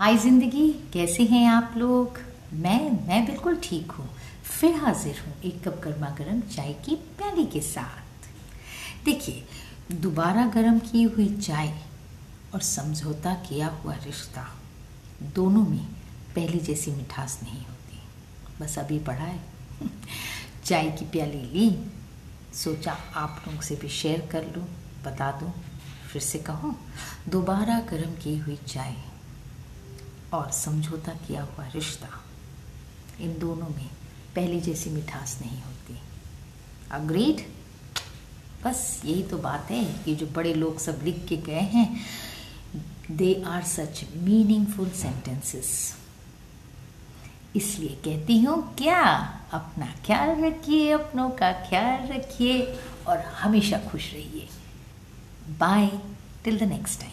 हाय ज़िंदगी, कैसे हैं आप लोग? मैं मैं बिल्कुल ठीक हूँ। फिर हाजिर हूँ एक कप गर्मा गर्म चाय की प्याली के साथ। देखिए, दोबारा गर्म की हुई चाय और समझौता किया हुआ रिश्ता दोनों में पहली जैसी मिठास नहीं होती। बस अभी पढ़ा है। चाय की प्याली ली, सोचा आप लोगों से भी शेयर कर लूँ, बता दूँ, फिर से कहो, दोबारा गर्म की हुई चाय और समझौता किया हुआ रिश्ता। इन दोनों में पहले जैसी मिठास नहीं होती। अग्रीड बस यही तो बात है कि जो बड़े लोग सब लिख के गए हैं they are such meaningful sentences इसलिए कहती हूँ, क्या अपना ख्याल रखिए, अपनों का ख्याल रखिए और हमेशा खुश रहिए। Bye till the next time